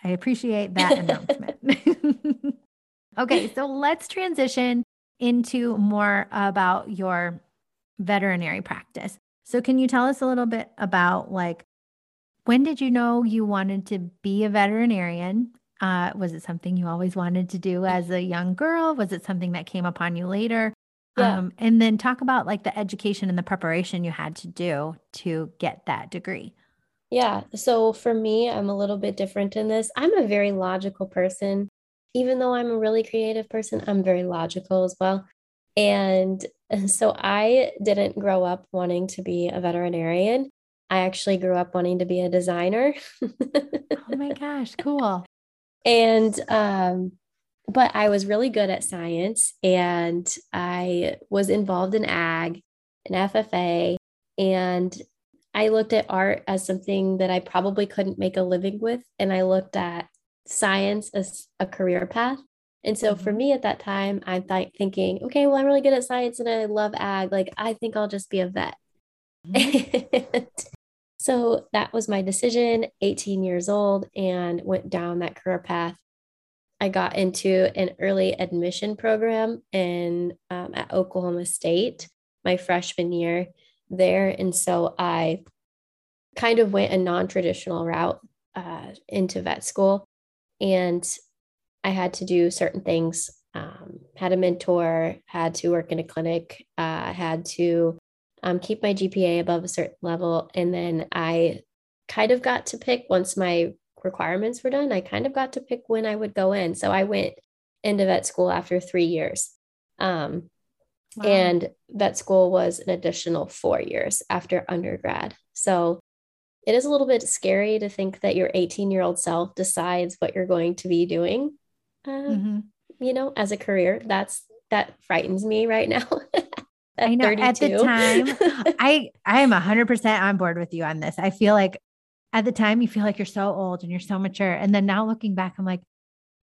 I appreciate that announcement. (laughs) okay, so let's transition into more about your veterinary practice. So can you tell us a little bit about like when did you know you wanted to be a veterinarian? Uh, was it something you always wanted to do as a young girl? Was it something that came upon you later? Yeah. Um, and then talk about like the education and the preparation you had to do to get that degree. Yeah. So for me, I'm a little bit different in this. I'm a very logical person. Even though I'm a really creative person, I'm very logical as well. And, (laughs) so I didn't grow up wanting to be a veterinarian. I actually grew up wanting to be a designer. (laughs) oh my gosh, cool. And um but I was really good at science and I was involved in ag and FFA and I looked at art as something that I probably couldn't make a living with. And I looked at science as a career path. And so for mm-hmm. me at that time, I'm th- thinking, okay, well, I'm really good at science and I love ag. Like, I think I'll just be a vet. Mm-hmm. (laughs) so that was my decision, 18 years old, and went down that career path. I got into an early admission program in um, at Oklahoma State my freshman year there. And so I kind of went a non traditional route uh, into vet school. And I had to do certain things. Um, had a mentor, had to work in a clinic, uh, had to um, keep my GPA above a certain level. And then I kind of got to pick once my requirements were done, I kind of got to pick when I would go in. So I went into vet school after three years. Um, Wow. And vet school was an additional four years after undergrad. So it is a little bit scary to think that your 18 year old self decides what you're going to be doing, uh, mm-hmm. you know, as a career. That's that frightens me right now. (laughs) I know 32. at the time, (laughs) I I am hundred percent on board with you on this. I feel like at the time you feel like you're so old and you're so mature, and then now looking back, I'm like,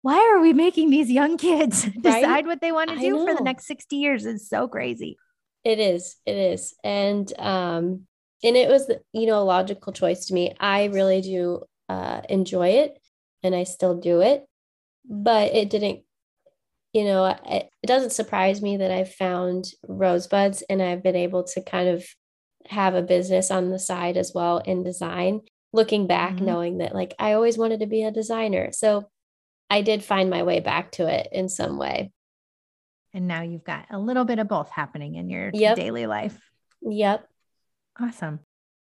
why are we making these young kids (laughs) right? decide what they want to do for the next 60 years? It's so crazy. It is. It is. And um and it was you know a logical choice to me. I really do uh enjoy it and I still do it. But it didn't you know, it, it doesn't surprise me that I've found rosebuds and I've been able to kind of have a business on the side as well in design looking back mm-hmm. knowing that like I always wanted to be a designer. So I did find my way back to it in some way. And now you've got a little bit of both happening in your yep. daily life. Yep. Awesome.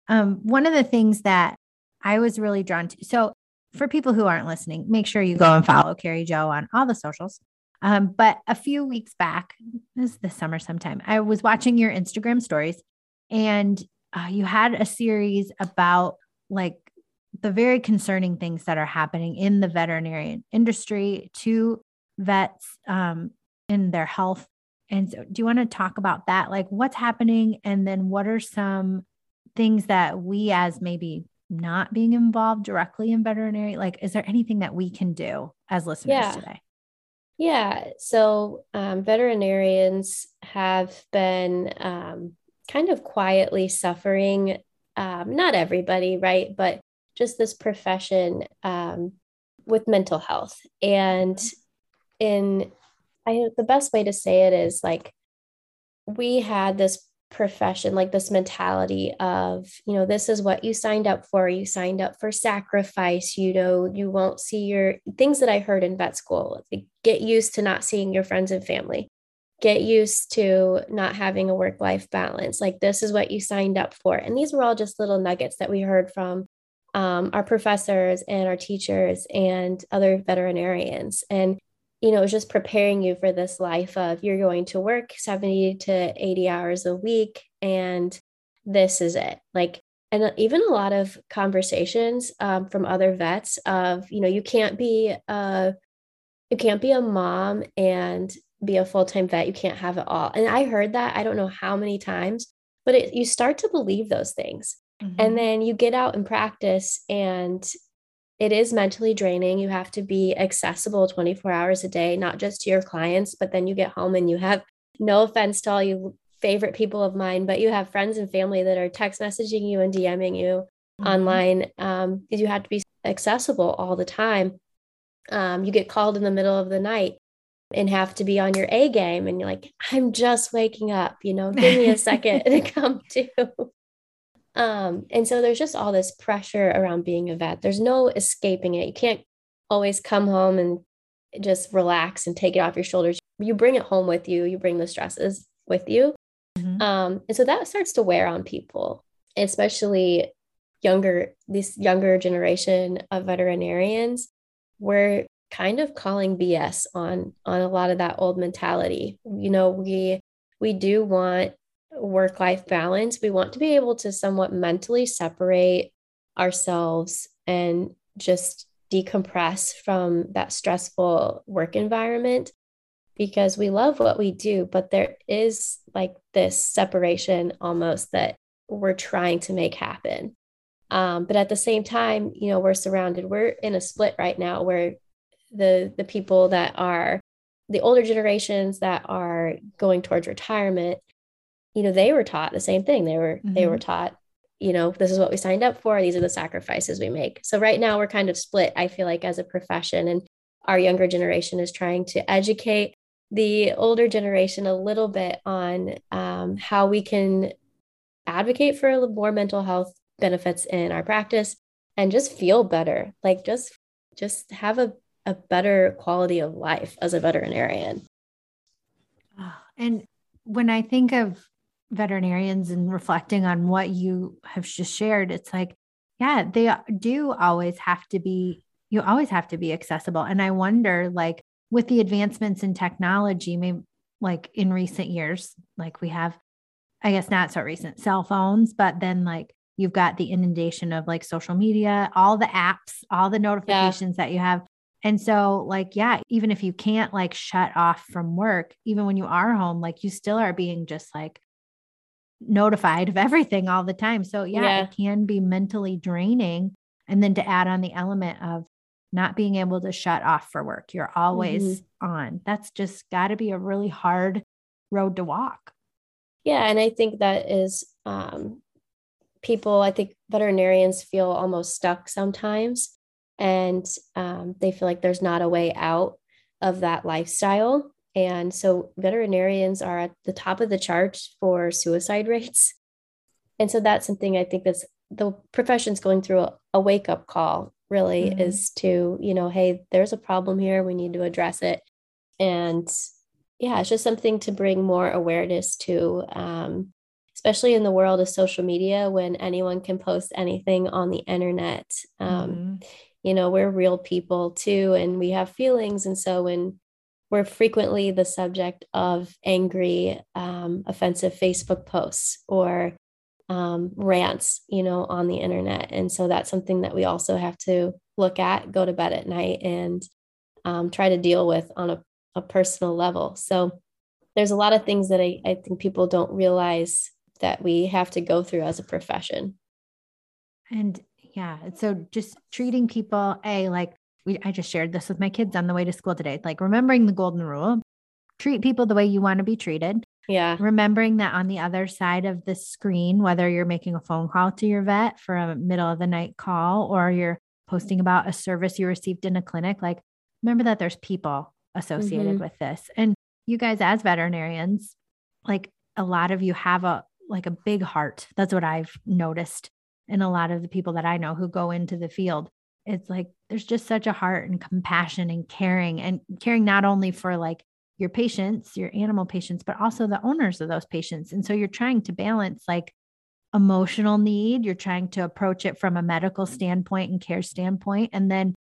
Um, one of the things that I was really drawn to. So, for people who aren't listening, make sure you go and follow Carrie Jo on all the socials. Um, but a few weeks back, this is the summer sometime, I was watching your Instagram stories and uh, you had a series about like the very concerning things that are happening in the veterinarian industry to vets um, in their health. And so, do you want to talk about that? Like, what's happening? And then, what are some things that we, as maybe not being involved directly in veterinary, like, is there anything that we can do as listeners yeah. today? Yeah. So, um, veterinarians have been um, kind of quietly suffering. Um, not everybody, right? But just this profession um, with mental health. And in I the best way to say it is like we had this profession like this mentality of you know this is what you signed up for. You signed up for sacrifice. You know you won't see your things that i heard in vet school get used to not seeing your friends and family. Get used to not having a work life balance. Like this is what you signed up for. And these were all just little nuggets that we heard from um, our professors and our teachers and other veterinarians. And, you know, just preparing you for this life of you're going to work 70 to 80 hours a week and this is it. Like, and even a lot of conversations um, from other vets of, you know, you can't be a, you can't be a mom and be a full-time vet. You can't have it all. And I heard that, I don't know how many times, but it, you start to believe those things Mm-hmm. And then you get out and practice, and it is mentally draining. You have to be accessible 24 hours a day, not just to your clients, but then you get home and you have no offense to all you favorite people of mine, but you have friends and family that are text messaging you and DMing you mm-hmm. online um, because you have to be accessible all the time. Um, you get called in the middle of the night and have to be on your A game, and you're like, I'm just waking up, you know, give me a second (laughs) to come to. Um, and so there's just all this pressure around being a vet. There's no escaping it. You can't always come home and just relax and take it off your shoulders. You bring it home with you, you bring the stresses with you. Mm-hmm. Um, and so that starts to wear on people, especially younger, this younger generation of veterinarians. We're kind of calling BS on on a lot of that old mentality. You know, we we do want work life balance, we want to be able to somewhat mentally separate ourselves and just decompress from that stressful work environment because we love what we do, but there is like this separation almost that we're trying to make happen. Um, but at the same time, you know, we're surrounded, we're in a split right now where the the people that are the older generations that are going towards retirement you know they were taught the same thing they were mm-hmm. they were mm-hmm. taught you know this is what we signed up for these are the sacrifices we make so right now we're kind of split i feel like as a profession and our younger generation is trying to educate the older generation a little bit on um, how we can advocate for more mental health benefits in our practice and just feel better like just just have a, a better quality of life as a veterinarian and when i think of veterinarians and reflecting on what you have just shared, it's like, yeah, they do always have to be, you always have to be accessible. And I wonder, like, with the advancements in technology, maybe like in recent years, like we have, I guess not so recent cell phones, but then like you've got the inundation of like social media, all the apps, all the notifications yeah. that you have. And so, like, yeah, even if you can't like shut off from work, even when you are home, like you still are being just like notified of everything all the time. So, yeah, yeah, it can be mentally draining. And then to add on the element of not being able to shut off for work, you're always mm-hmm. on. That's just got to be a really hard road to walk. Yeah. And I think that is, um, people, I think veterinarians feel almost stuck sometimes and um, they feel like there's not a way out of that lifestyle. And so veterinarians are at the top of the chart for suicide (laughs) rates. And so that's something I think that's the profession's going through a, a wake up call, really, mm-hmm. is to, you know, hey, there's a problem here. We need to address it. And yeah, it's just something to bring more awareness to, um, especially in the world of social media when anyone can post anything on the internet. Um, mm-hmm. You know, we're real people too, and we have feelings. And so when we're frequently the subject of angry, um, offensive Facebook posts or um, rants, you know, on the internet. And so that's something that we also have to look at, go to bed at night, and um, try to deal with on a, a, personal level. So there's a lot of things that I, I think people don't realize that we have to go through as a profession. And yeah, so just treating people, a like we, I just shared this with my kids on the way to school today. Like remembering the golden rule treat people the way you want to be treated. Yeah. Remembering that on the other side of the screen, whether you're making a phone call to your vet for a middle of the night call or you're posting about a service you received in a clinic, like remember that there's people associated mm-hmm. with this. And you guys, as veterinarians, like a lot of you have a like a big heart. That's what I've noticed in a lot of the people that I know who go into the field it's like there's just such a heart and compassion and caring and caring not only for like your patients, your animal patients, but also the owners of those patients. And so you're trying to balance like emotional need, you're trying to approach it from a medical standpoint and care standpoint. And then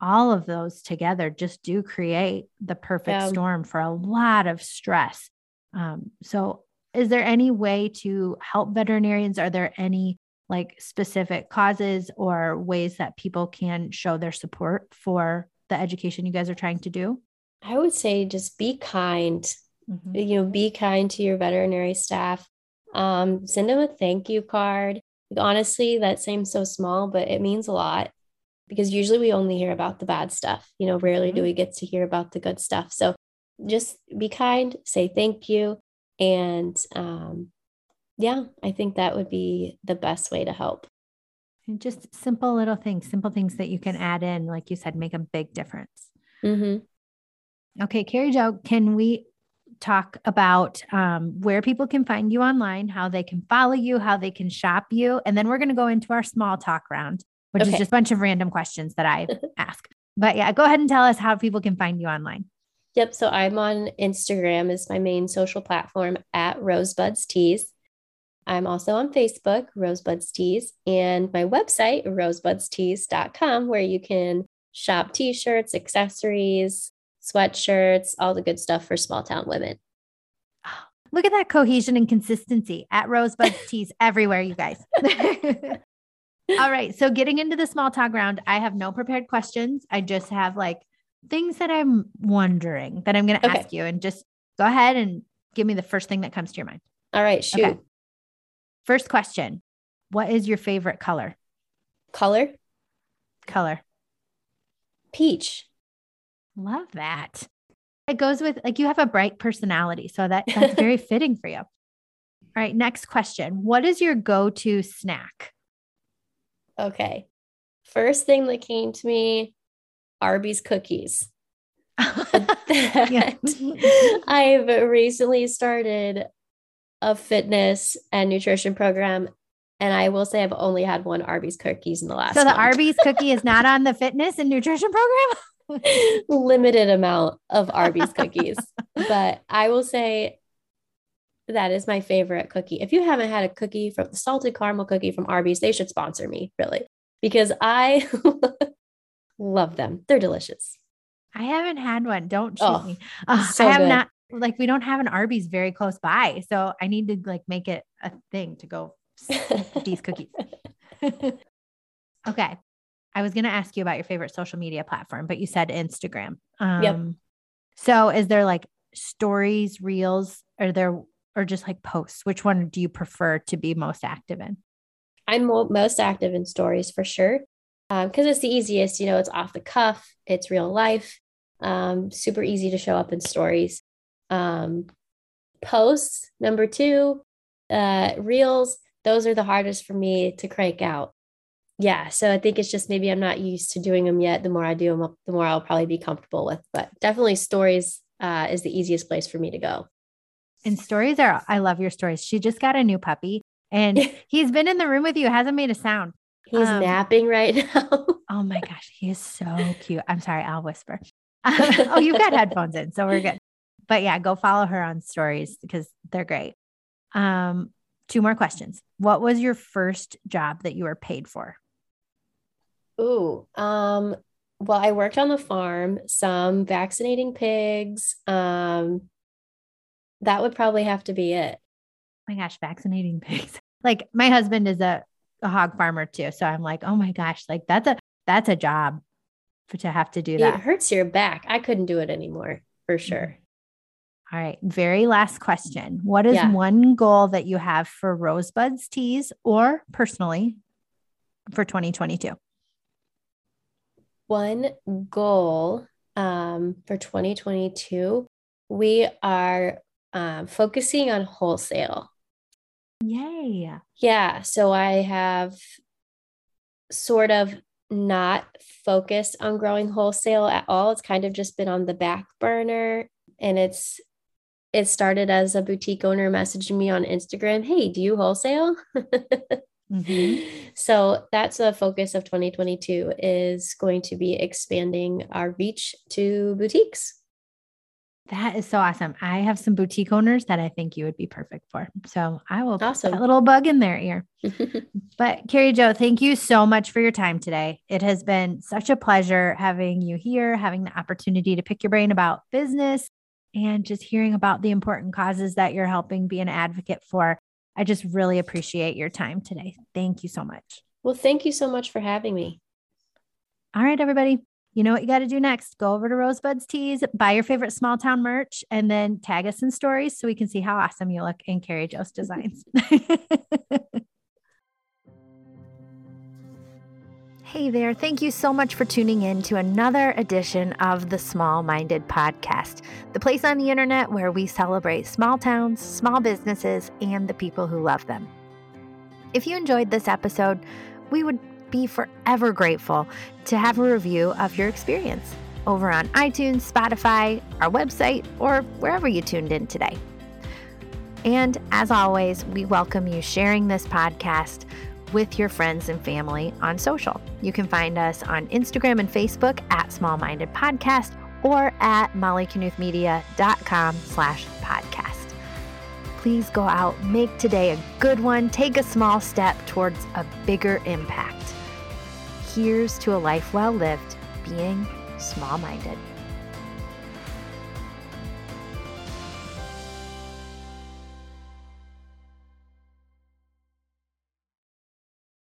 all of those together just do create the perfect yeah. storm for a lot of stress. Um, so, is there any way to help veterinarians? Are there any like specific causes or ways that people can show their support for the education you guys are trying to do? I would say just be kind. Mm-hmm. You know, be kind to your veterinary staff. Um, send them a thank you card. honestly, that seems so small, but it means a lot because usually we only hear about the bad stuff. You know, rarely mm-hmm. do we get to hear about the good stuff. So just be kind, say thank you, and um, yeah, I think that would be the best way to help. And just simple little things, simple things that you can add in, like you said, make a big difference. Mm-hmm. Okay, Carrie Jo, can we talk about um, where people can find you online, how they can follow you, how they can shop you? And then we're going to go into our small talk round, which okay. is just a bunch of random questions that I (laughs) ask. But yeah, go ahead and tell us how people can find you online. Yep. So I'm on Instagram is my main social platform at Rosebuds Tees. I'm also on Facebook, Rosebuds Tees, and my website, rosebudstees.com, where you can shop t shirts, accessories, sweatshirts, all the good stuff for small town women. (gasps) Look at that cohesion and consistency at Rosebuds (laughs) Tees everywhere, you guys. (laughs) all right. So, getting into the small talk round, I have no prepared questions. I just have like things that I'm wondering that I'm going to okay. ask you, and just go ahead and give me the first thing that comes to your mind. All right. Shoot. Okay. First question What is your favorite color? Color? Color. Peach. Love that. It goes with like you have a bright personality. So that, that's (laughs) very fitting for you. All right. Next question What is your go to snack? Okay. First thing that came to me Arby's cookies. (laughs) (laughs) I've recently started a fitness and nutrition program. And I will say I've only had one Arby's cookies in the last. So the month. Arby's cookie is not on the (laughs) fitness and nutrition program? Limited amount of Arby's cookies. (laughs) but I will say that is my favorite cookie. If you haven't had a cookie from the salted caramel cookie from Arby's, they should sponsor me, really, because I (laughs) love them. They're delicious. I haven't had one. Don't shoot oh, me. Uh, so I have good. not like we don't have an Arby's very close by. So I need to like make it a thing to go these cookies. (laughs) (laughs) okay. I was going to ask you about your favorite social media platform, but you said Instagram. Um, yep. So is there like stories, reels, or there, or just like posts? Which one do you prefer to be most active in? I'm most active in stories for sure. Because um, it's the easiest, you know, it's off the cuff, it's real life, um, super easy to show up in stories um, posts. Number two, uh, reels. Those are the hardest for me to crank out. Yeah, so I think it's just maybe I'm not used to doing them yet. The more I do them, the more I'll probably be comfortable with. But definitely, stories uh, is the easiest place for me to go. And stories are, I love your stories. She just got a new puppy and (laughs) he's been in the room with you, hasn't made a sound. He's um, napping right (laughs) now. oh my gosh, he is so cute. I'm sorry, I'll whisper. (laughs) oh, you've got headphones in, so we're good but yeah, go follow her on stories because they're great. Um, two more questions. What was your first job that you were paid for? Ooh, um, well, I worked on the farm, some vaccinating pigs. Um, that would probably have to be it. Oh my gosh, vaccinating (laughs) pigs. Like my husband is a, a hog farmer too. So I'm like, oh my gosh, like that's a that's a job for to have to do that. It hurts your back. I couldn't do it anymore for mm-hmm. sure. All right. Very last question. What is yeah. one goal that you have for Rosebuds Tees or personally for 2022? One goal um, for 2022, we are um, focusing on wholesale. Yay. Yeah. So I have sort of not focused on growing wholesale at all. It's kind of just been on the back burner. And it's it started as a boutique owner messaging me on Instagram, hey, do you wholesale? mm-hmm. (laughs) So that's the focus of 2022 is going to be expanding our reach to boutiques. That is so awesome. I have some boutique owners that I think you would be perfect for. So I will awesome. put a little bug in their ear. (laughs) but Carrie Jo, thank you so much for your time today. It has been such a pleasure having you here, having the opportunity to pick your brain about business and just hearing about the important causes that you're helping be an advocate for. I just really appreciate your time today. Thank you so much. Well, thank you so much for having me. All right, everybody you know what you got to do next? Go over to Rosebuds Tees, buy your favorite small town merch, and then tag us in stories so we can see how awesome you look in Carrie Jo's designs. (laughs) Hey there. Thank you so much for tuning in to another edition of the Small Minded Podcast, the place on the internet where we celebrate small towns, small businesses, and the people who love them. If you enjoyed this episode, we would be forever grateful to have a review of your experience over on iTunes, Spotify, our website, or wherever you tuned in today. And as always, we welcome you sharing this podcast with your friends and family on social. You can find us on Instagram and Facebook at Small Minded Podcast or at mollyknuthmedia.com slash podcast. Please go out, make today a good one, take a small step towards a bigger impact. Here's to a life well lived, being small minded.